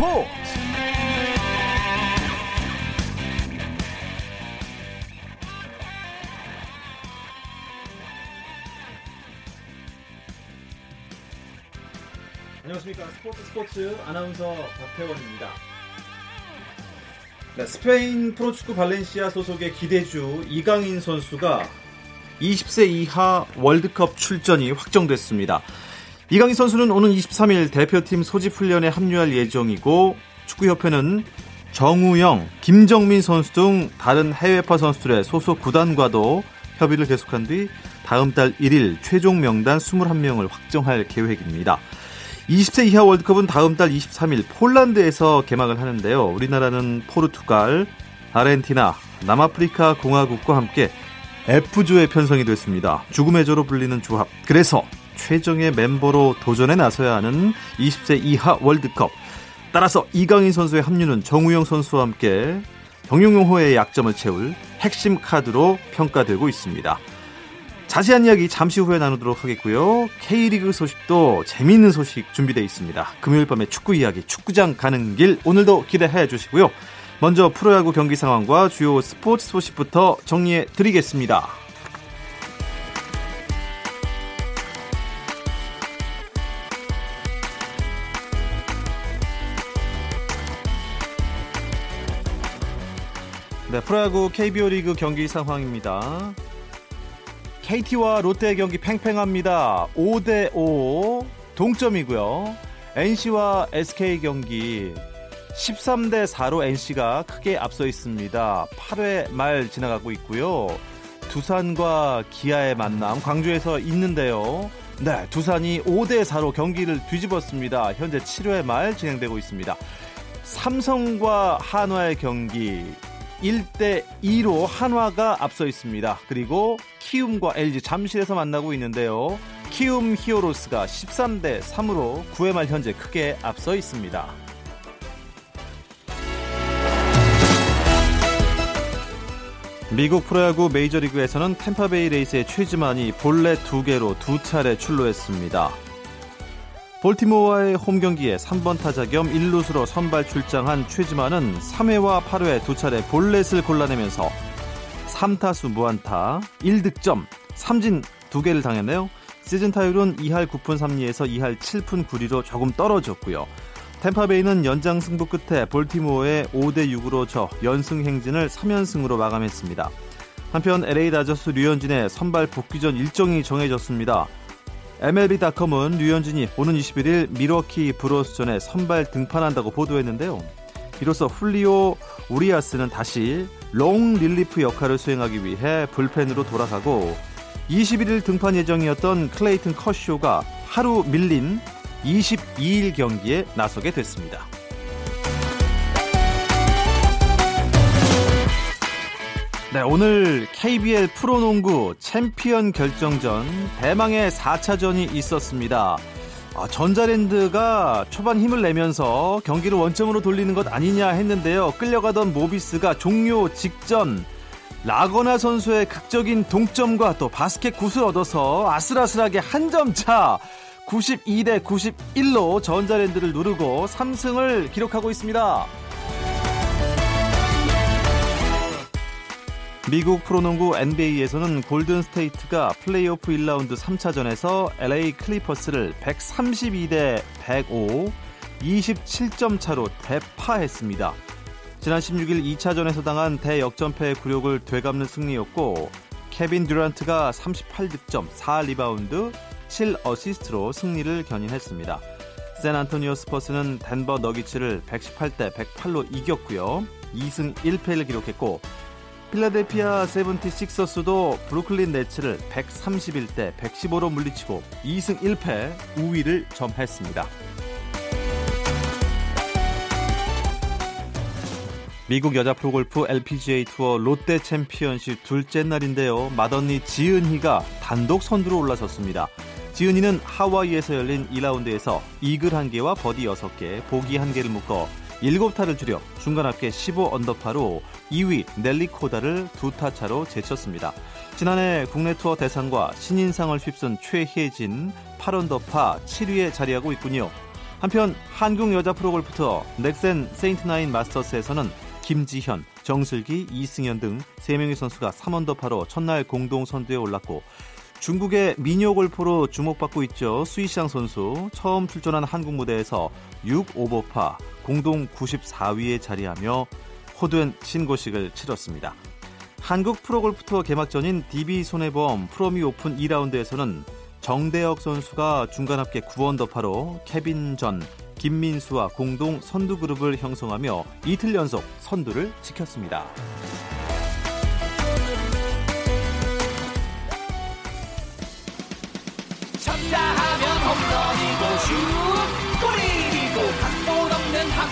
스포츠 안녕하십니까 스포츠 스포츠 아나운서 박태원입니다. 네, 스페인 프로축구 발렌시아 소속의 기대주 이강인 선수가 20세 이하 월드컵 출전이 확정됐습니다. 이강인 선수는 오는 23일 대표팀 소집 훈련에 합류할 예정이고 축구협회는 정우영, 김정민 선수 등 다른 해외파 선수들의 소속 구단과도 협의를 계속한 뒤 다음 달 1일 최종 명단 21명을 확정할 계획입니다. 20세 이하 월드컵은 다음 달 23일 폴란드에서 개막을 하는데요. 우리나라는 포르투갈, 아르헨티나, 남아프리카 공화국과 함께 F조에 편성이 됐습니다. 죽음의 조로 불리는 조합. 그래서 최정의 멤버로 도전에 나서야 하는 20세 이하 월드컵. 따라서 이강인 선수의 합류는 정우영 선수와 함께 병용용호의 약점을 채울 핵심 카드로 평가되고 있습니다. 자세한 이야기 잠시 후에 나누도록 하겠고요. K리그 소식도 재미있는 소식 준비되어 있습니다. 금요일 밤에 축구 이야기, 축구장 가는 길 오늘도 기대해 주시고요. 먼저 프로야구 경기 상황과 주요 스포츠 소식부터 정리해 드리겠습니다. 네, 프로야구 KBO 리그 경기 상황입니다. KT와 롯데 경기 팽팽합니다. 5대 5 동점이고요. NC와 SK 경기 13대 4로 NC가 크게 앞서 있습니다. 8회 말 지나가고 있고요. 두산과 기아의 만남 광주에서 있는데요. 네, 두산이 5대 4로 경기를 뒤집었습니다. 현재 7회 말 진행되고 있습니다. 삼성과 한화의 경기 1대 2로 한화가 앞서 있습니다. 그리고 키움과 LG 잠실에서 만나고 있는데요. 키움 히어로스가 13대 3으로 9회 말 현재 크게 앞서 있습니다. 미국 프로야구 메이저리그에서는 탬파베이 레이스의 최지만이 볼넷 두 개로 두 차례 출루했습니다. 볼티모어와의 홈 경기에 3번 타자 겸 1루수로 선발 출장한 최지만은 3회와 8회 두 차례 볼넷을 골라내면서 3타수 무안타, 1득점, 3진 2개를 당했네요. 시즌 타율은 2할 9푼 3리에서 2할 7푼 9리로 조금 떨어졌고요. 템파베이는 연장 승부 끝에 볼티모어에 5대 6으로 져 연승 행진을 3연승으로 마감했습니다. 한편 LA 다저스 류현진의 선발 복귀전 일정이 정해졌습니다. MLB.com은 류현진이 오는 21일 미러키 브로스전에 선발 등판한다고 보도했는데요. 이로써 훌리오 우리아스는 다시 롱 릴리프 역할을 수행하기 위해 불펜으로 돌아가고 21일 등판 예정이었던 클레이튼 커쇼가 하루 밀린 22일 경기에 나서게 됐습니다. 네, 오늘 KBL 프로농구 챔피언 결정전 대망의 4차전이 있었습니다. 아, 전자랜드가 초반 힘을 내면서 경기를 원점으로 돌리는 것 아니냐 했는데요. 끌려가던 모비스가 종료 직전 라건아 선수의 극적인 동점과 또 바스켓 굿을 얻어서 아슬아슬하게 한 점 차 92대 91로 전자랜드를 누르고 3승을 기록하고 있습니다. 미국 프로농구 NBA에서는 골든 스테이트가 플레이오프 1라운드 3차전에서 LA 클리퍼스를 132대 105, 27점 차로 대파했습니다. 지난 16일 2차전에서 당한 대역전패의 굴욕을 되갚는 승리였고 케빈 듀란트가 38득점, 4리바운드, 7어시스트로 승리를 견인했습니다. 샌 안토니오 스퍼스는 덴버 너기츠를 118대 108로 이겼고요. 2승 1패를 기록했고 필라델피아 세븐티식서스도 브루클린 네츠를 131대 115로 물리치고 2승 1패 우위를 점했습니다. 미국 여자 프로골프 LPGA 투어 롯데 챔피언십 둘째 날인데요. 맏언니 지은희가 단독 선두로 올라섰습니다. 지은희는 하와이에서 열린 2라운드에서 이글 1개와 버디 6개, 보기 1개를 묶어 7타를 줄여 중간 합계 15 언더파로 2위 넬리 코다를 두 타 차로 제쳤습니다. 지난해 국내 투어 대상과 신인상을 휩쓴 최혜진 8언더파 7위에 자리하고 있군요. 한편 한국 여자 프로골프 투어 넥센 세인트나인 마스터스에서는 김지현, 정슬기, 이승현 등 3명의 선수가 3언더파로 첫날 공동 선두에 올랐고 중국의 미녀 골퍼로 주목받고 있죠. 수이샹 선수 처음 출전한 한국 무대에서 6 오버파 공동 94위에 자리하며 호된 신고식을 치렀습니다. 한국 프로골프 투어 개막전인 DB 손해보험 프로미 오픈 2라운드에서는 정대혁 선수가 중간 합계 9언더파로 케빈 전, 김민수와 공동 선두 그룹을 형성하며 이틀 연속 선두를 지켰습니다.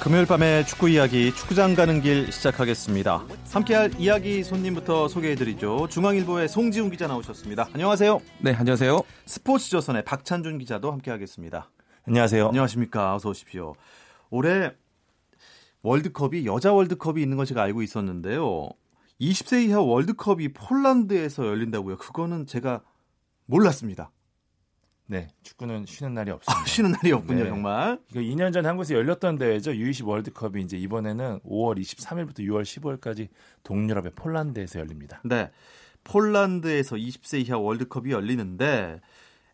금요일 밤의 축구 이야기 축구장 가는 길 시작하겠습니다. 함께할 이야기 손님부터 소개해드리죠. 중앙일보의 송지훈 기자 나오셨습니다. 안녕하세요. 네, 안녕하세요. 스포츠조선의 박찬준 기자도 함께하겠습니다. 안녕하세요. 안녕하십니까. 어서 오십시오. 올해 월드컵이 여자 월드컵이 있는 건 제가 알고 있었는데요. 20세 이하 월드컵이 폴란드에서 열린다고요. 그거는 제가 몰랐습니다. 네, 축구는 쉬는 날이 없습니다. 아, 쉬는 날이 없군요, 네. 정말. 이거 2년 전 한국에서 열렸던 대회죠. U20 월드컵이 이제 이번에는 5월 23일부터 6월 15일까지 동유럽의 폴란드에서 열립니다. 네. 폴란드에서 20세 이하 월드컵이 열리는데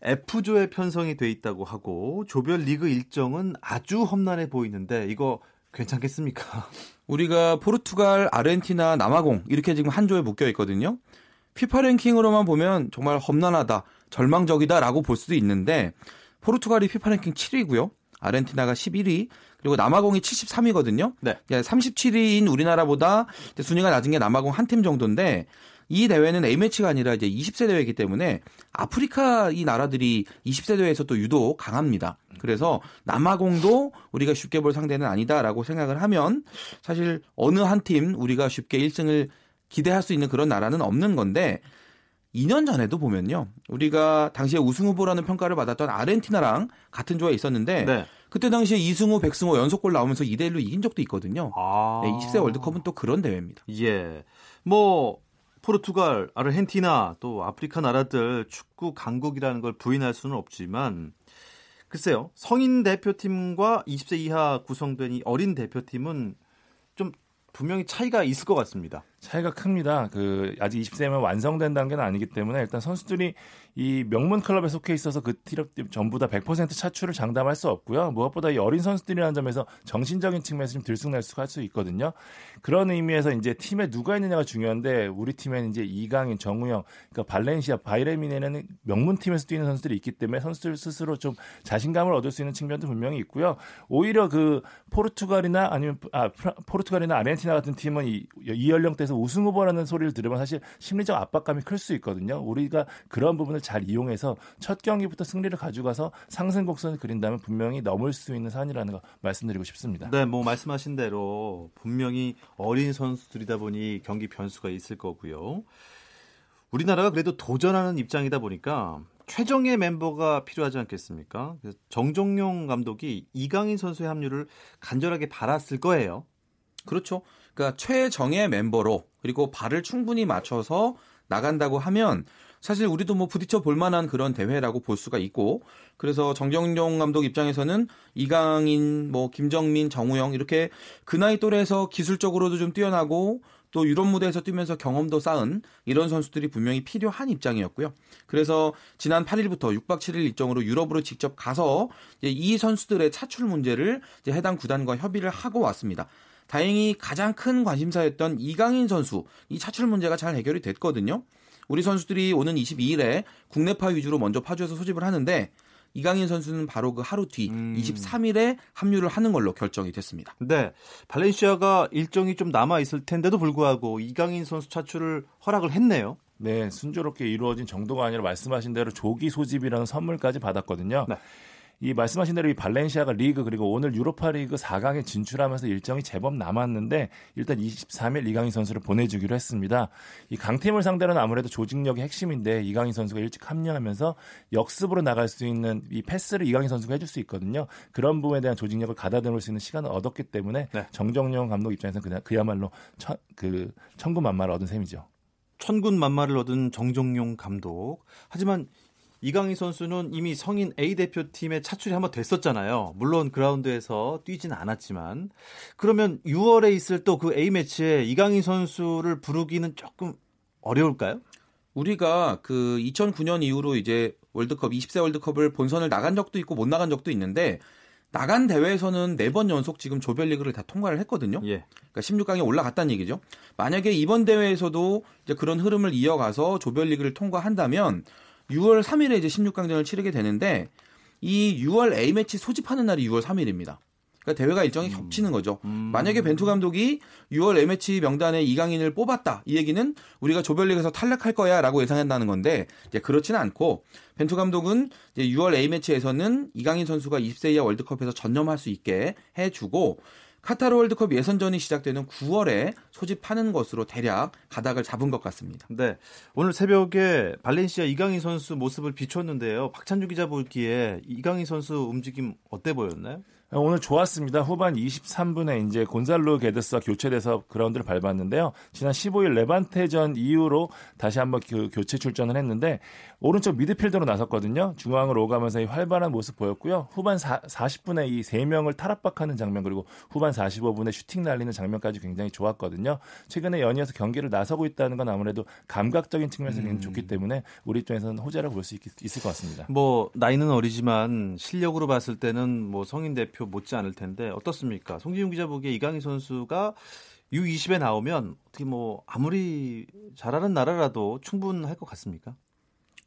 F조에 편성이 돼 있다고 하고 조별 리그 일정은 아주 험난해 보이는데 이거 괜찮겠습니까? 우리가 포르투갈, 아르헨티나, 남아공 이렇게 지금 한 조에 묶여 있거든요. 피파 랭킹으로만 보면 정말 험난하다, 절망적이다라고 볼 수도 있는데 포르투갈이 피파 랭킹 7위고요. 아르헨티나가 11위, 그리고 남아공이 73위거든요. 네. 37위인 우리나라보다 이제 순위가 낮은 게 남아공 한 팀 정도인데 이 대회는 A매치가 아니라 이제 20세 대회이기 때문에 아프리카 이 나라들이 20세 대회에서 또 유독 강합니다. 그래서 남아공도 우리가 쉽게 볼 상대는 아니다라고 생각을 하면 사실 어느 한 팀 우리가 쉽게 1승을 기대할 수 있는 그런 나라는 없는 건데 2년 전에도 보면요. 우리가 당시에 우승 후보라는 평가를 받았던 아르헨티나랑 같은 조에 있었는데 네. 그때 당시에 이승우, 백승호 연속골 나오면서 2대 1로 이긴 적도 있거든요. 아. 네, 20세 월드컵은 또 그런 대회입니다. 예. 뭐 포르투갈, 아르헨티나 또 아프리카 나라들 축구 강국이라는 걸 부인할 수는 없지만 글쎄요. 성인 대표팀과 20세 이하 구성된 이 어린 대표팀은 좀 분명히 차이가 있을 것 같습니다. 차이가 큽니다. 그 아직 20세면 완성된 단계는 아니기 때문에 일단 선수들이 이 명문 클럽에 속해 있어서 그팀 전부 다 100% 차출을 장담할 수 없고요. 무엇보다 이 어린 선수들이라는 점에서 정신적인 측면에서 좀 들쑥날쑥 할 수 있거든요. 그런 의미에서 이제 팀에 누가 있느냐가 중요한데 우리 팀에는 이제 이강인, 정우영, 그러니까 발렌시아, 바이에른 뮌헨 명문 팀에서 뛰는 선수들이 있기 때문에 선수들 스스로 좀 자신감을 얻을 수 있는 측면도 분명히 있고요. 오히려 그 포르투갈이나 아니면 아 포르투갈이나 아르헨티나 같은 팀은 이, 이 연령대 에서 우승 후보라는 소리를 들으면 사실 심리적 압박감이 클 수 있거든요. 우리가 그런 부분을 잘 이용해서 첫 경기부터 승리를 가져가서 상승 곡선을 그린다면 분명히 넘을 수 있는 산이라는 거 말씀드리고 싶습니다. 네, 뭐 말씀하신 대로 분명히 어린 선수들이다 보니 경기 변수가 있을 거고요. 우리나라가 그래도 도전하는 입장이다 보니까 최정예 멤버가 필요하지 않겠습니까? 그래서 정종용 감독이 이강인 선수의 합류를 간절하게 바랐을 거예요. 그렇죠. 그러니까 최정예 멤버로 그리고 발을 충분히 맞춰서 나간다고 하면 사실 우리도 뭐 부딪혀 볼 만한 그런 대회라고 볼 수가 있고 그래서 정경용 감독 입장에서는 이강인 뭐 김정민 정우영 이렇게 그 나이 또래에서 기술적으로도 좀 뛰어나고 또 유럽 무대에서 뛰면서 경험도 쌓은 이런 선수들이 분명히 필요한 입장이었고요. 그래서 지난 8일부터 6박 7일 일정으로 유럽으로 직접 가서 이 선수들의 차출 문제를 해당 구단과 협의를 하고 왔습니다. 다행히 가장 큰 관심사였던 이강인 선수 이 차출 문제가 잘 해결이 됐거든요. 우리 선수들이 오는 22일에 국내파 위주로 먼저 파주에서 소집을 하는데 이강인 선수는 바로 그 하루 뒤 음. 23일에 합류를 하는 걸로 결정이 됐습니다. 네, 발렌시아가 일정이 좀 남아 있을 텐데도 불구하고 이강인 선수 차출을 허락을 했네요. 네, 순조롭게 이루어진 정도가 아니라 말씀하신 대로 조기 소집이라는 선물까지 받았거든요. 네. 이 말씀하신 대로 이 발렌시아가 리그 그리고 오늘 유로파 리그 4강에 진출하면서 일정이 제법 남았는데 일단 23일 이강인 선수를 보내주기로 했습니다. 이 강팀을 상대로는 아무래도 조직력이 핵심인데 이강인 선수가 일찍 합류하면서 역습으로 나갈 수 있는 이 패스를 이강인 선수가 해줄 수 있거든요. 그런 부분에 대한 조직력을 가다듬을 수 있는 시간을 얻었기 때문에 네. 정정용 감독 입장에서는 그냥 그야말로 천, 그 천군만마를 얻은 셈이죠. 천군 만마를 얻은 정종용 감독. 하지만 이강인 선수는 이미 성인 A 대표팀에 차출이 한번 됐었잖아요. 물론 그라운드에서 뛰지는 않았지만 그러면 6월에 있을 또 그 A 매치에 이강인 선수를 부르기는 조금 어려울까요? 우리가 그 2009년 이후로 이제 월드컵 20세 월드컵을 본선을 나간 적도 있고 못 나간 적도 있는데 나간 대회에서는 네 번 연속 지금 조별리그를 다 통과를 했거든요. 예. 그러니까 16강에 올라갔다는 얘기죠. 만약에 이번 대회에서도 이제 그런 흐름을 이어가서 조별리그를 통과한다면 6월 3일에 이제 16강전을 치르게 되는데 이 6월 A 매치 소집하는 날이 6월 3일입니다. 그러니까 대회가 일정이 겹치는 거죠. 만약에 벤투 감독이 6월 A 매치 명단에 이강인을 뽑았다. 이 얘기는 우리가 조별리그에서 탈락할 거야라고 예상한다는 건데 이제 그렇지는 않고 벤투 감독은 이제 6월 A 매치에서는 이강인 선수가 20세 이하 월드컵에서 전념할 수 있게 해주고 카타르 월드컵 예선전이 시작되는 9월에 소집하는 것으로 대략 가닥을 잡은 것 같습니다. 네. 오늘 새벽에 발렌시아 이강인 선수 모습을 비췄는데요. 박찬주 기자 보기에 이강인 선수 움직임 어때 보였나요? 오늘 좋았습니다. 후반 23분에 이제 곤살로 게드스와 교체돼서 그라운드를 밟았는데요. 지난 15일 레반테전 이후로 다시 한번 그 교체 출전을 했는데 오른쪽 미드필더로 나섰거든요. 중앙으로 오가면서 이 활발한 모습 보였고요. 후반 4, 40분에 이 세 명을 탈압박하는 장면 그리고 후반 45분에 슈팅 날리는 장면까지 굉장히 좋았거든요. 최근에 연이어서 경기를 나서고 있다는 건 아무래도 감각적인 측면에서 굉장히 좋기 때문에 우리 입장에서는 호재라고 볼 수 있을 것 같습니다. 뭐 나이는 어리지만 실력으로 봤을 때는 뭐 성인 대표 못지 않을 텐데 어떻습니까? 송지훈 기자 보기에 이강인 선수가 U20에 나오면 어떻게 뭐 아무리 잘하는 나라라도 충분할 것 같습니까?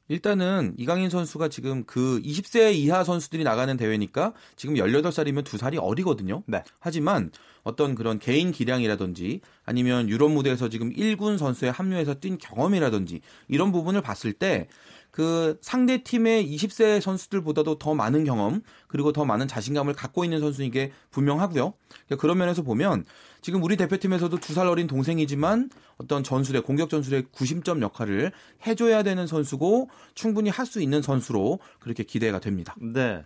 일단은 이강인 선수가 지금 그 20세 이하 선수들이 나가는 대회니까 지금 18살이면 2살이 어리거든요. 네. 하지만 어떤 그런 개인 기량이라든지 아니면 유럽 무대에서 지금 1군 선수에 합류해서 뛴 경험이라든지 이런 부분을 봤을 때 그 상대 팀의 20세 선수들보다도 더 많은 경험 그리고 더 많은 자신감을 갖고 있는 선수인 게 분명하고요. 그러니까 그런 면에서 보면 지금 우리 대표팀에서도 두 살 어린 동생이지만 어떤 전술의 공격 전술의 구심점 역할을 해줘야 되는 선수고 충분히 할 수 있는 선수로 그렇게 기대가 됩니다. 네.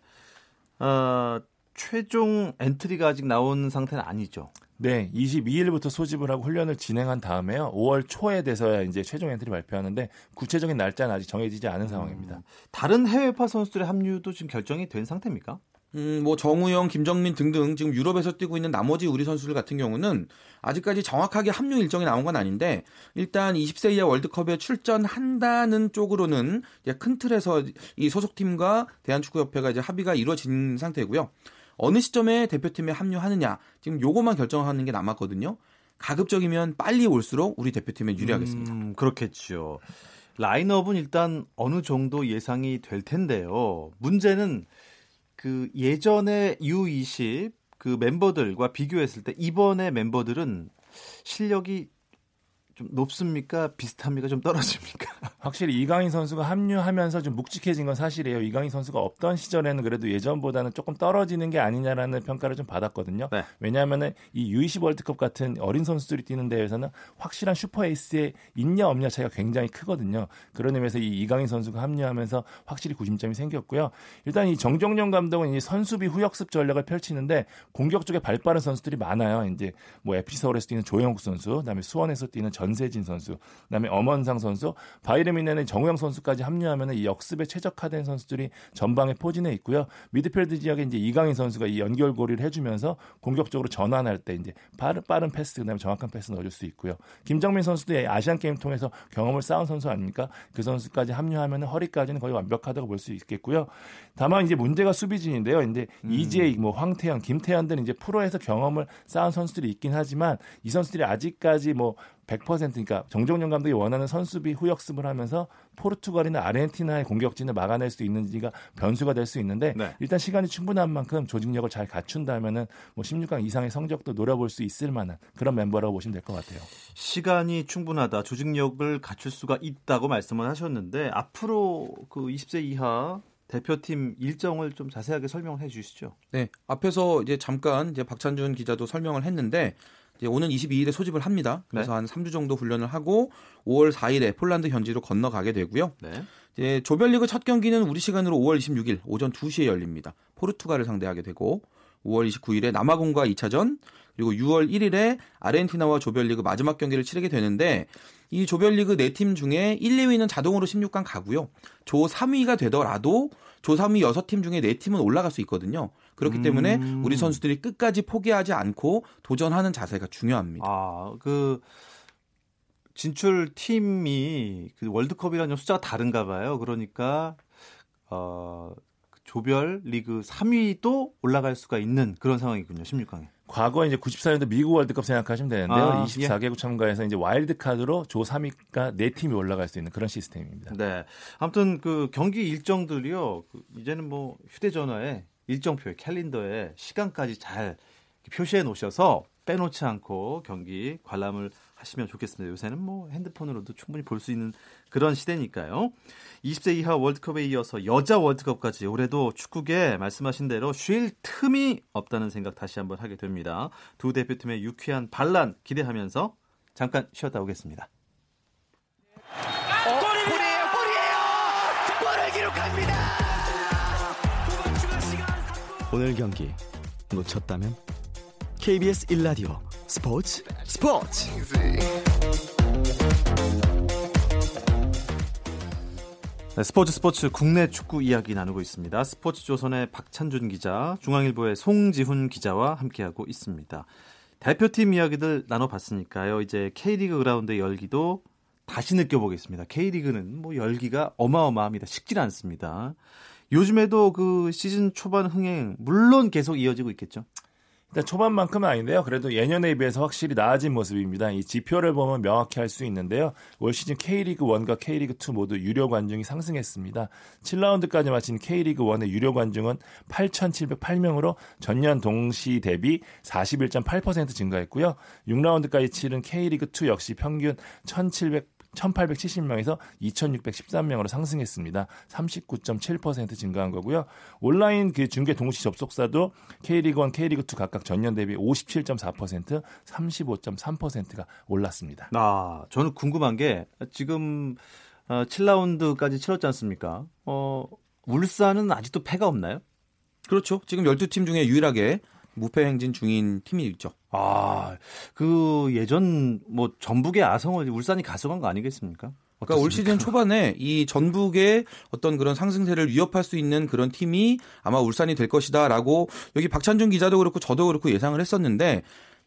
어, 최종 엔트리가 아직 나온 상태는 아니죠. 네, 22일부터 소집을 하고 훈련을 진행한 다음에요. 5월 초에 돼서야 이제 최종 엔트리 발표하는데 구체적인 날짜는 아직 정해지지 않은 상황입니다. 다른 해외파 선수들의 합류도 지금 결정이 된 상태입니까? 음, 뭐 정우영, 김정민 등등 지금 유럽에서 뛰고 있는 나머지 우리 선수들 같은 경우는 아직까지 정확하게 합류 일정이 나온 건 아닌데 일단 20세 이하 월드컵에 출전한다는 쪽으로는 이제 큰 틀에서 이 소속팀과 대한축구협회가 이제 합의가 이루어진 상태고요. 어느 시점에 대표팀에 합류하느냐 지금 요거만 결정하는 게 남았거든요. 가급적이면 빨리 올수록 우리 대표팀에 유리하겠습니다. 음, 그렇겠죠. 라인업은 일단 어느 정도 예상이 될 텐데요. 문제는 그 예전에 U20 그 멤버들과 비교했을 때 이번에 멤버들은 실력이 좀 높습니까? 비슷합니까? 좀 떨어집니까? 확실히 이강인 선수가 합류하면서 좀 묵직해진 건 사실이에요. 이강인 선수가 없던 시절에는 그래도 예전보다는 조금 떨어지는 게 아니냐라는 평가를 좀 받았거든요. 네. 왜냐하면 이 U20 월드컵 같은 어린 선수들이 뛰는 대회에서는 확실한 슈퍼 에이스의 있냐 없냐 차이가 굉장히 크거든요. 그런 의미에서 이 이강인 선수가 합류하면서 확실히 구심점이 생겼고요. 일단 이 정정용 감독은 이 선수비 후역습 전략을 펼치는데 공격 쪽에 발빠른 선수들이 많아요. 이제 뭐 FC 서울에서 뛰는 조영욱 선수, 그다음에 수원에서 뛰는 전세진 선수, 그다음에 엄원상 선수, 바이에른 뮌헨의 정우영 선수까지 합류하면 이 역습에 최적화된 선수들이 전방에 포진해 있고요. 미드필드 지역에 이제 이강인 선수가 이 연결고리를 해주면서 공격적으로 전환할 때 이제 빠른 빠른 패스 그다음에 정확한 패스 넣어줄 수 있고요. 김정민 선수도 아시안 게임 통해서 경험을 쌓은 선수 아닙니까? 그 선수까지 합류하면 허리까지는 거의 완벽하다고 볼 수 있겠고요. 다만 이제 문제가 수비진인데요. 이제 이재익, 뭐 황태현, 김태현 등 이제 프로에서 경험을 쌓은 선수들이 있긴 하지만 이 선수들이 아직까지 뭐 100% 그러니까 정종용 감독이 원하는 선수비 후역습을 하면서 포르투갈이나 아르헨티나의 공격진을 막아낼 수 있는지가 변수가 될 수 있는데 네. 일단 시간이 충분한 만큼 조직력을 잘 갖춘다면은 뭐 16강 이상의 성적도 노려볼 수 있을 만한 그런 멤버라고 보시면 될 것 같아요. 시간이 충분하다. 조직력을 갖출 수가 있다고 말씀을 하셨는데 앞으로 그 20세 이하 대표팀 일정을 좀 자세하게 설명해 주시죠. 네, 앞에서 이제 잠깐 이제 박찬준 기자도 설명을 했는데 오는 22일에 소집을 합니다. 그래서 네. 한 3주 정도 훈련을 하고 5월 4일에 폴란드 현지로 건너가게 되고요. 네. 이제 조별리그 첫 경기는 우리 시간으로 5월 26일 오전 2시에 열립니다. 포르투갈을 상대하게 되고 5월 29일에 남아공과 2차전 그리고 6월 1일에 아르헨티나와 조별리그 마지막 경기를 치르게 되는데 이 조별리그 네팀 중에 1, 2위는 자동으로 16강 가고요. 조 3위가 되더라도 조 3위 6팀 중에 4팀은 올라갈 수 있거든요. 그렇기 때문에 음. 우리 선수들이 끝까지 포기하지 않고 도전하는 자세가 중요합니다. 아, 그 진출 팀이 그 월드컵이랑 좀 숫자가 다른가 봐요. 그러니까 어 조별 리그 3위도 올라갈 수가 있는 그런 상황이군요. 16강에. 과거 이제 94년도 미국 월드컵 생각하시면 되는데요. 아, 24개국 참가해서 이제 와일드 카드로 조 3위가 네 팀이 올라갈 수 있는 그런 시스템입니다. 네. 아무튼 그 경기 일정들이요. 그 이제는 뭐 휴대전화에 일정표에 캘린더에 시간까지 잘 표시해 놓으셔서 빼놓지 않고 경기 관람을 하시면 좋겠습니다. 요새는 뭐 핸드폰으로도 충분히 볼 수 있는 그런 시대니까요. 20세 이하 월드컵에 이어서 여자 월드컵까지 올해도 축구계 말씀하신 대로 쉴 틈이 없다는 생각 다시 한번 하게 됩니다. 두 대표팀의 유쾌한 반란 기대하면서 잠깐 쉬었다 오겠습니다. 골이에요, 골이에요! 골을 기록합니다! 오늘 경기 놓쳤다면 KBS 1라디오 스포츠 스포츠 네, 스포츠 스포츠 국내 축구 이야기 나누고 있습니다. 스포츠 조선의 박찬준 기자, 중앙일보의 송지훈 기자와 함께하고 있습니다. 대표팀 이야기들 나눠봤으니까요. 이제 K리그 그라운드의 열기도 다시 느껴보겠습니다. K리그는 뭐 열기가 어마어마합니다. 식질 않습니다. 요즘에도 그 시즌 초반 흥행 물론 계속 이어지고 있겠죠. 일단 초반만큼은 아닌데요. 그래도 예년에 비해서 확실히 나아진 모습입니다. 이 지표를 보면 명확히 할 수 있는데요. 올 시즌 K리그 1과 K리그 2 모두 유료 관중이 상승했습니다. 7라운드까지 마친 K리그 1의 유료 관중은 8,708명으로 전년 동시 대비 41.8% 증가했고요. 6라운드까지 치른 K리그 2 역시 평균 1,700 1870명에서 2613명으로 상승했습니다. 39.7% 증가한 거고요. 온라인 그 중계 동시 접속사도 K리그 1, K리그 2 각각 전년 대비 57.4%, 35.3%가 올랐습니다. 아, 저는 궁금한 게 지금 어, 7라운드까지 치렀지 않습니까? 어, 울산은 아직도 패가 없나요? 그렇죠. 지금 12팀 중에 유일하게 무패 행진 중인 팀이 있죠. 아, 그 예전 뭐 전북의 아성을 울산이 가져간 거 아니겠습니까? 그러니까 올 시즌 초반에 이 전북의 어떤 그런 상승세를 위협할 수 있는 그런 팀이 아마 울산이 될 것이다라고 여기 박찬준 기자도 그렇고 저도 그렇고 예상을 했었는데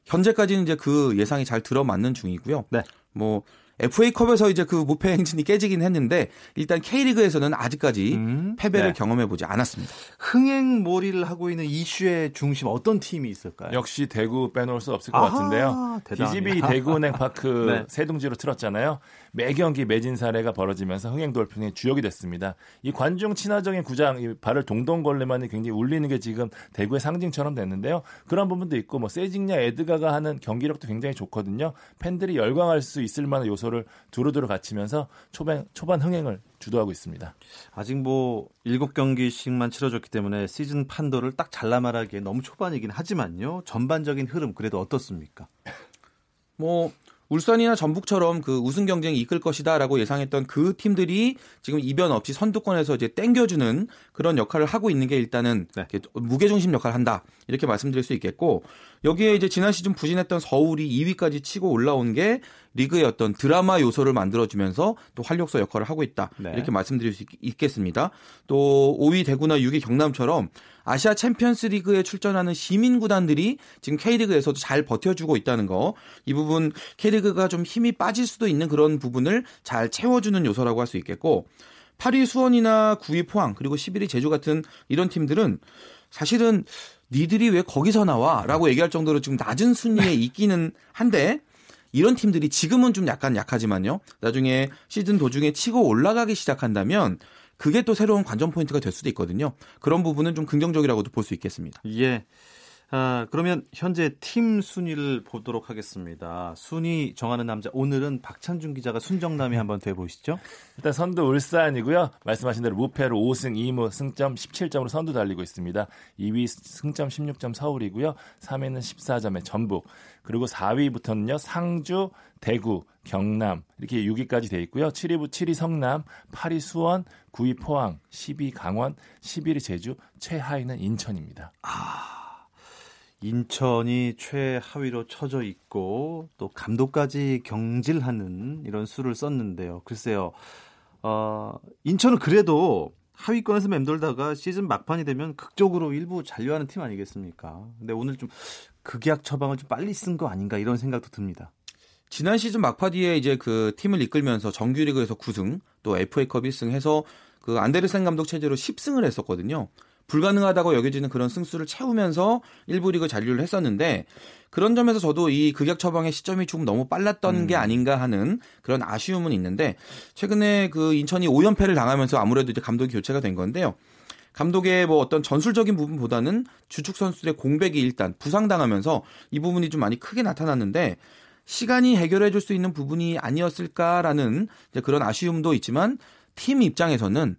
현재까지는 이제 그 예상이 잘 들어맞는 중이고요. 네. 뭐 FA컵에서 이제 그 무패 행진이 깨지긴 했는데 일단 K리그에서는 아직까지 음, 패배를 네. 경험해 보지 않았습니다. 흥행몰이를 하고 있는 이슈의 중심 어떤 팀이 있을까요? 역시 대구 빼놓을 수 없을 것 아하, 같은데요. 대단합니다. DGB 대구은행 파크 네. 세둥지로 틀었잖아요. 매 경기 매진 사례가 벌어지면서 흥행 돌풍의 주역이 됐습니다. 이 관중 친화적인 구장, 이 발을 동동 걸레만이 굉장히 울리는 게 지금 대구의 상징처럼 됐는데요. 그런 부분도 있고 뭐 세징야 에드가가 하는 경기력도 굉장히 좋거든요. 팬들이 열광할 수 있을 만한 요소를 두루두루 갖추면서 초반 초반 흥행을 주도하고 있습니다. 아직 뭐 7경기씩만 치러졌기 때문에 시즌 판도를 딱 잘라 말하기에 너무 초반이긴 하지만요. 전반적인 흐름 그래도 어떻습니까? 뭐 울산이나 전북처럼 그 우승 경쟁이 이끌 것이다라고 예상했던 그 팀들이 지금 이변 없이 선두권에서 이제 땡겨주는 그런 역할을 하고 있는 게 일단은 네. 무게중심 역할을 한다 이렇게 말씀드릴 수 있겠고 여기에 이제 지난 시즌 부진했던 서울이 2위까지 치고 올라온 게 리그의 어떤 드라마 요소를 만들어주면서 또 활력소 역할을 하고 있다 네. 이렇게 말씀드릴 수 있- 있겠습니다. 또 5위 대구나 6위 경남처럼 아시아 챔피언스 리그에 출전하는 시민 구단들이 지금 K리그에서도 잘 버텨주고 있다는 거. 이 부분 K리그가 좀 힘이 빠질 수도 있는 그런 부분을 잘 채워주는 요소라고 할 수 있겠고 8위 수원이나 9위 포항 그리고 11위 제주 같은 이런 팀들은 사실은 니들이 왜 거기서 나와? 라고 얘기할 정도로 지금 낮은 순위에 있기는 한데 이런 팀들이 지금은 좀 약간 약하지만요. 나중에 시즌 도중에 치고 올라가기 시작한다면 그게 또 새로운 관전 포인트가 될 수도 있거든요. 그런 부분은 좀 긍정적이라고도 볼 수 있겠습니다. 예. 아, 그러면 현재 팀 순위를 보도록 하겠습니다. 순위 정하는 남자 오늘은 박찬준 기자가 순정남이 한번 돼 보시죠. 일단 선두 울산이고요. 말씀하신 대로 무패로 5승 2무 승점 17점으로 선두 달리고 있습니다. 2위 승점 16점 서울이고요. 3위는 14점의 전북. 그리고 4위부터는요. 상주, 대구, 경남 이렇게 6위까지 돼 있고요. 7위 7위 성남, 8위 수원, 9위 포항, 10위 강원, 11위 제주, 최하위는 인천입니다. 인천이 최하위로 쳐져 있고 또 감독까지 경질하는 이런 수를 썼는데요. 글쎄요. 어, 인천은 그래도 하위권에서 맴돌다가 시즌 막판이 되면 극적으로 일부 잔류하는 팀 아니겠습니까? 근데 오늘 좀 극약 처방을 좀 빨리 쓴 거 아닌가 이런 생각도 듭니다. 지난 시즌 막파디에 이제 그 팀을 이끌면서 정규리그에서 9승, 또 FA컵 1승 해서 그 안데르센 감독 체제로 10승을 했었거든요. 불가능하다고 여겨지는 그런 승수를 채우면서 일부 리그 잔류를 했었는데 그런 점에서 저도 이 극약 처방의 시점이 조금 너무 빨랐던 게 아닌가 하는 그런 아쉬움은 있는데 최근에 그 인천이 5연패를 당하면서 아무래도 이제 감독이 교체가 된 건데요. 감독의 뭐 어떤 전술적인 부분보다는 주축 선수들의 공백이 일단 부상당하면서 이 부분이 좀 많이 크게 나타났는데 시간이 해결해 줄 수 있는 부분이 아니었을까라는 그런 아쉬움도 있지만 팀 입장에서는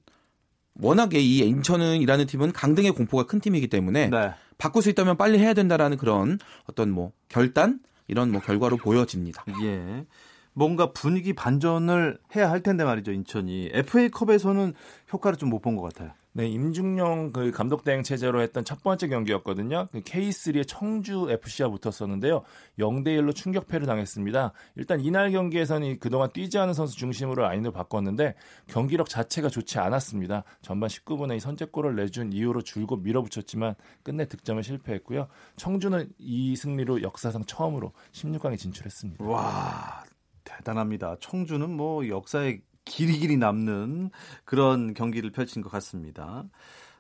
워낙에 이 인천은이라는 팀은 강등의 공포가 큰 팀이기 때문에 네. 바꿀 수 있다면 빨리 해야 된다라는 그런 어떤 뭐 결단 이런 뭐 결과로 보여집니다. 예. 뭔가 분위기 반전을 해야 할 텐데 말이죠, 인천이. FA컵에서는 효과를 좀 못 본 것 같아요. 네, 임중용 그 감독 대행 체제로 했던 첫 번째 경기였거든요. 그 K3의 청주 FC와 붙었었는데요. 0대 1로 충격패를 당했습니다. 일단 이날 경기에서는 그동안 뛰지 않은 선수 중심으로 라인을 바꿨는데 경기력 자체가 좋지 않았습니다. 전반 19분에 이 선제골을 내준 이후로 줄곧 밀어붙였지만 끝내 득점에 실패했고요. 청주는 이 승리로 역사상 처음으로 16강에 진출했습니다. 와, 대단합니다. 청주는 뭐 역사에 길이 길이 남는 그런 경기를 펼친 것 같습니다.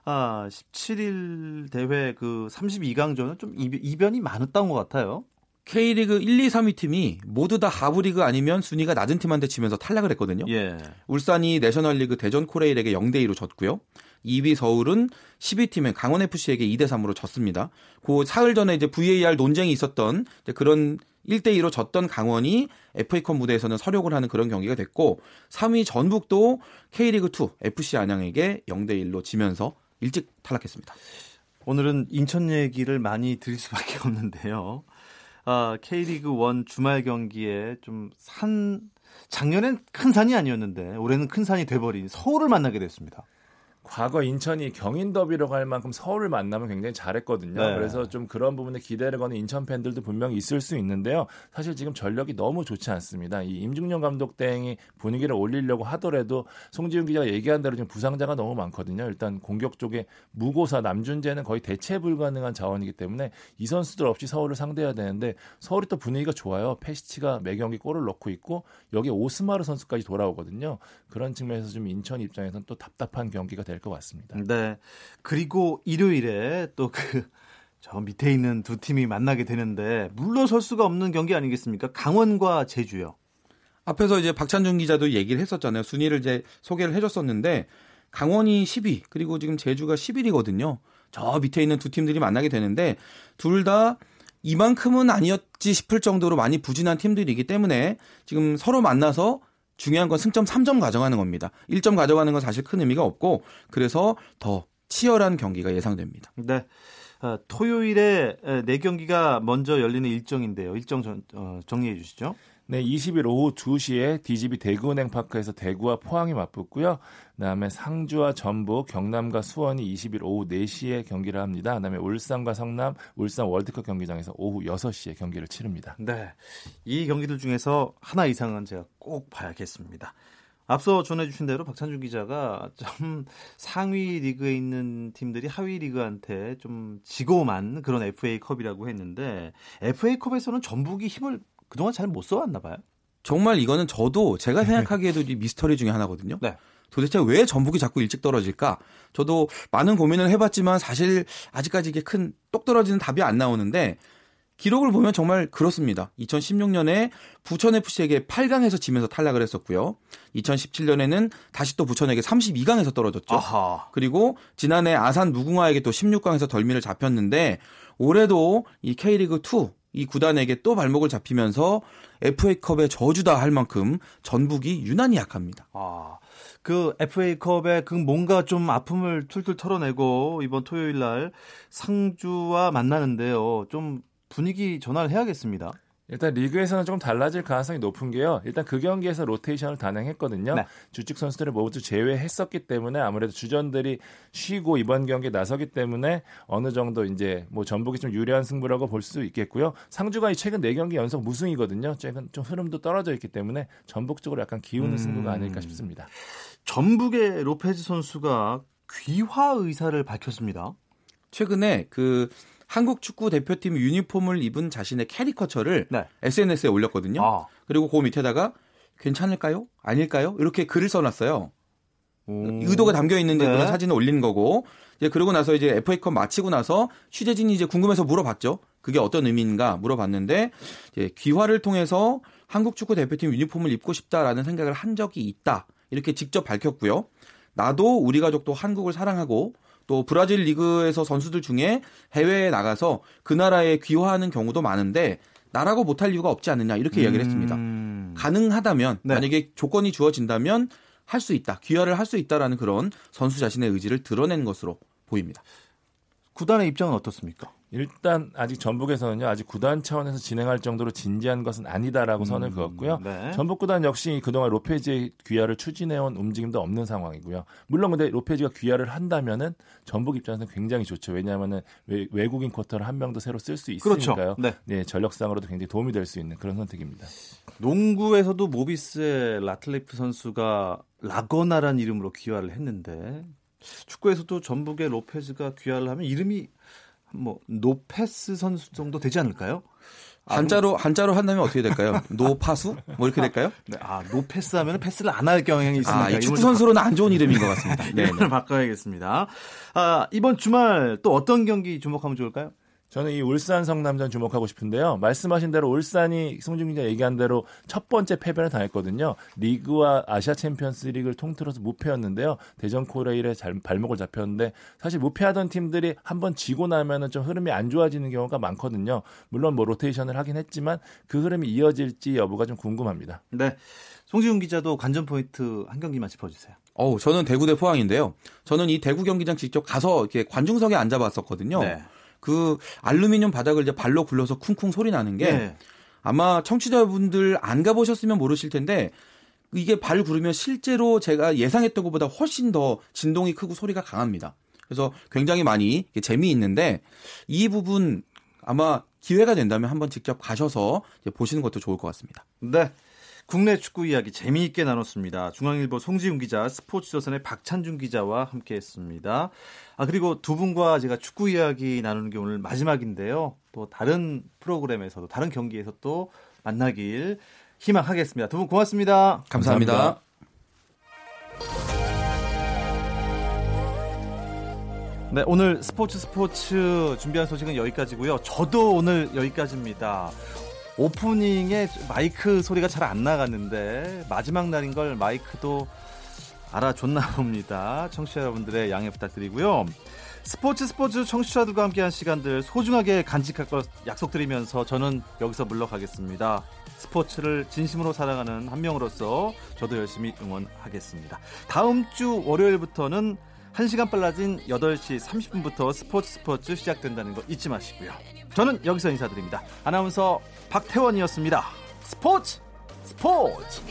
아, 17일 대회 그 32강전은 좀 이변- 이변이 많았던 것 같아요. K리그 1, 2, 3위 팀이 모두 다 하부리그 아니면 순위가 낮은 팀한테 치면서 탈락을 했거든요. 예. 울산이 내셔널리그 대전 코레일에게 0대 2로 졌고요. 2위 서울은 12팀의 강원 FC에게 2대 3으로 졌습니다. 그 사흘 전에 이제 VAR 논쟁이 있었던 그런 1대 2로 졌던 강원이 FA컵 무대에서는 서력을 하는 그런 경기가 됐고 3위 전북도 K리그 2 FC 안양에게 0대 1로 지면서 일찍 탈락했습니다. 오늘은 인천 얘기를 많이 드릴 수밖에 없는데요. 아, K리그 1 주말 경기에 좀 산, 작년엔 큰 산이 아니었는데 올해는 큰 산이 돼버린 서울을 만나게 됐습니다. 과거 인천이 경인 더비로 갈 만큼 서울을 만나면 굉장히 잘했거든요. 네. 그래서 좀 그런 부분에 기대를 거는 인천 팬들도 분명히 있을 수 있는데요. 사실 지금 전력이 너무 좋지 않습니다. 이 임중용 감독 대행이 분위기를 올리려고 하더라도 송지훈 기자가 얘기한 대로 지금 부상자가 너무 많거든요. 일단 공격 쪽에 무고사 남준재는 거의 대체 불가능한 자원이기 때문에 이 선수들 없이 서울을 상대해야 되는데 서울이 또 분위기가 좋아요. 페시치가 매 경기 골을 넣고 있고 여기 오스마르 선수까지 돌아오거든요. 그런 측면에서 좀 인천 입장에서는 또 답답한 경기가 될것 같습니다. 네. 그리고 일요일에 또 그, 저 밑에 있는 두 팀이 만나게 되는데, 물러설 수가 없는 경기 아니겠습니까? 강원과 제주요. 앞에서 이제 박찬준 기자도 얘기를 했었잖아요. 순위를 이제 소개를 해줬었는데 강원이 10위 그리고 지금 제주가 11위거든요. 저 밑에 있는 두 팀들이 만나게 되는데 둘 다 이만큼은 아니었지 싶을 정도로 많이 부진한 팀들이기 때문에 지금 서로 만나서 중요한 건 승점 3점 가져가는 겁니다. 1점 가져가는 건 사실 큰 의미가 없고 그래서 더 치열한 경기가 예상됩니다. 네. 아, 토요일에 에, 네 경기가 먼저 열리는 일정인데요. 일정 전, 어, 정리해 주시죠. 네, 20일 오후 2시에 DGB 대구은행 파크에서 대구와 포항이 맞붙고요. 그다음에 상주와 전북, 경남과 수원이 20일 오후 4시에 경기를 합니다. 그다음에 울산과 성남, 울산 월드컵 경기장에서 오후 6시에 경기를 치릅니다. 네. 이 경기들 중에서 하나 이상은 제가 꼭 봐야겠습니다. 앞서 전해주신 대로 박찬준 기자가 좀 상위 리그에 있는 팀들이 하위 리그한테 좀 지고만 그런 FA컵이라고 했는데 FA컵에서는 전북이 힘을 그동안 잘 못 써왔나 봐요. 정말 이거는 저도 제가 생각하기에도 이 미스터리 중에 하나거든요. 네. 도대체 왜 전북이 자꾸 일찍 떨어질까? 저도 많은 고민을 해봤지만 사실 아직까지 이게 큰 똑 떨어지는 답이 안 나오는데 기록을 보면 정말 그렇습니다. 2016년에 부천 FC에게 8강에서 지면서 탈락을 했었고요. 2017년에는 다시 또 부천에게 32강에서 떨어졌죠. 아하. 그리고 지난해 아산 무궁화에게 또 16강에서 덜미를 잡혔는데 올해도 이 K리그 2 이 구단에게 또 발목을 잡히면서 FA컵의 저주다 할 만큼 전북이 유난히 약합니다. 아, 그 FA컵에 그 뭔가 좀 아픔을 툴툴 털어내고 이번 토요일 날 상주와 만나는데요. 좀 분위기 전환을 해야겠습니다. 일단 리그에서는 좀 달라질 가능성이 높은 게요. 일단 그 경기에서 로테이션을 단행했거든요. 네. 주축 선수들을 모두 제외했었기 때문에 아무래도 주전들이 쉬고 이번 경기에 나서기 때문에 어느 정도 이제 뭐 전북이 좀 유리한 승부라고 볼 수 있겠고요. 상주가 이 최근 4경기 연속 무승이거든요. 최근 좀 흐름도 떨어져 있기 때문에 전북 쪽으로 약간 기우는 음. 승부가 아닐까 싶습니다. 전북의 로페즈 선수가 귀화 의사를 밝혔습니다. 최근에 그 한국 축구 대표팀 유니폼을 입은 자신의 캐리커처를 네. SNS에 올렸거든요. 아. 그리고 그 밑에다가 괜찮을까요? 아닐까요? 이렇게 글을 써놨어요. 오. 의도가 담겨 있는 네. 그런 사진을 올린 거고 이제 그러고 나서 이제 FA컵 마치고 나서 취재진이 이제 궁금해서 물어봤죠. 그게 어떤 의미인가 물어봤는데 이제 귀화를 통해서 한국 축구 대표팀 유니폼을 입고 싶다라는 생각을 한 적이 있다. 이렇게 직접 밝혔고요. 나도 우리 가족도 한국을 사랑하고 또 브라질 리그에서 선수들 중에 해외에 나가서 그 나라에 귀화하는 경우도 많은데 나라고 못할 이유가 없지 않느냐 이렇게 이야기를 했습니다. 음. 가능하다면 네. 만약에 조건이 주어진다면 할 수 있다. 귀화를 할 수 있다라는 그런 선수 자신의 의지를 드러낸 것으로 보입니다. 구단의 입장은 어떻습니까? 일단 아직 전북에서는요 아직 구단 차원에서 진행할 정도로 진지한 것은 아니다라고 선을 그었고요. 네. 전북 구단 역시 그동안 로페즈의 귀화를 추진해온 움직임도 없는 상황이고요. 물론 근데 로페즈가 귀화를 한다면은 전북 입장에서는 굉장히 좋죠. 왜냐하면은 외, 외국인 쿼터를 한 명도 새로 쓸수 그렇죠. 있으니까요. 네. 전력상으로도 굉장히 도움이 될 수 있는 그런 선택입니다. 농구에서도 모비스의 라틀리프 선수가 라건아란 이름으로 귀화를 했는데 축구에서도 전북의 로페즈가 귀화를 하면 이름이 뭐 노페스 선수 정도 되지 않을까요? 한자로 한자로 한다면 어떻게 될까요? 노파수? 뭐 이렇게 될까요? 네, 아 no pass 하면 패스를 안 할 경향이 있으니까 아, 이 축구 선수로는 안 좋은 이름인 것 같습니다. 네. 이름을 바꿔야겠습니다. 아, 이번 주말 또 어떤 경기 주목하면 좋을까요? 저는 이 울산 성남전 주목하고 싶은데요. 말씀하신 대로 울산이 송중 기자 얘기한 대로 첫 번째 패배를 당했거든요. 리그와 아시아 챔피언스 리그를 통틀어서 무패였는데요. 대전 코레일에 잘 발목을 잡혔는데 사실 무패하던 팀들이 한번 지고 나면은 좀 흐름이 안 좋아지는 경우가 많거든요. 물론 뭐 로테이션을 하긴 했지만 그 흐름이 이어질지 여부가 좀 궁금합니다. 네. 송지훈 기자도 관전 포인트 한 경기만 짚어주세요. 어우, 저는 대구 대 포항인데요. 저는 이 대구 경기장 직접 가서 이렇게 관중석에 앉아봤었거든요. 네. 그 알루미늄 바닥을 이제 발로 굴려서 쿵쿵 소리 나는 게 네. 아마 청취자분들 안 가보셨으면 모르실 텐데 이게 발 구르면 실제로 제가 예상했던 것보다 훨씬 더 진동이 크고 소리가 강합니다. 그래서 굉장히 많이 재미있는데 이 부분 아마 기회가 된다면 한번 직접 가셔서 보시는 것도 좋을 것 같습니다. 네. 국내 축구 이야기 재미있게 나눴습니다. 중앙일보 송지훈 기자, 스포츠조선의 박찬준 기자와 함께했습니다. 아 그리고 두 분과 제가 축구 이야기 나누는 게 오늘 마지막인데요. 또 다른 프로그램에서도 다른 경기에서 또 만나길 희망하겠습니다. 두 분 고맙습니다. 감사합니다. 네, 오늘 스포츠 스포츠 준비한 소식은 여기까지고요. 저도 오늘 여기까지입니다. 오프닝에 마이크 소리가 잘 안 나갔는데 마지막 날인 걸 마이크도 알아줬나 봅니다. 청취자 여러분들의 양해 부탁드리고요. 스포츠 스포츠 청취자들과 함께한 시간들 소중하게 간직할 것 약속드리면서 저는 여기서 물러가겠습니다. 스포츠를 진심으로 사랑하는 한 명으로서 저도 열심히 응원하겠습니다. 다음 주 월요일부터는 1시간 빨라진 8시 30분부터 스포츠 스포츠 시작된다는 거 잊지 마시고요. 저는 여기서 인사드립니다. 아나운서 박태원이었습니다. 스포츠 스포츠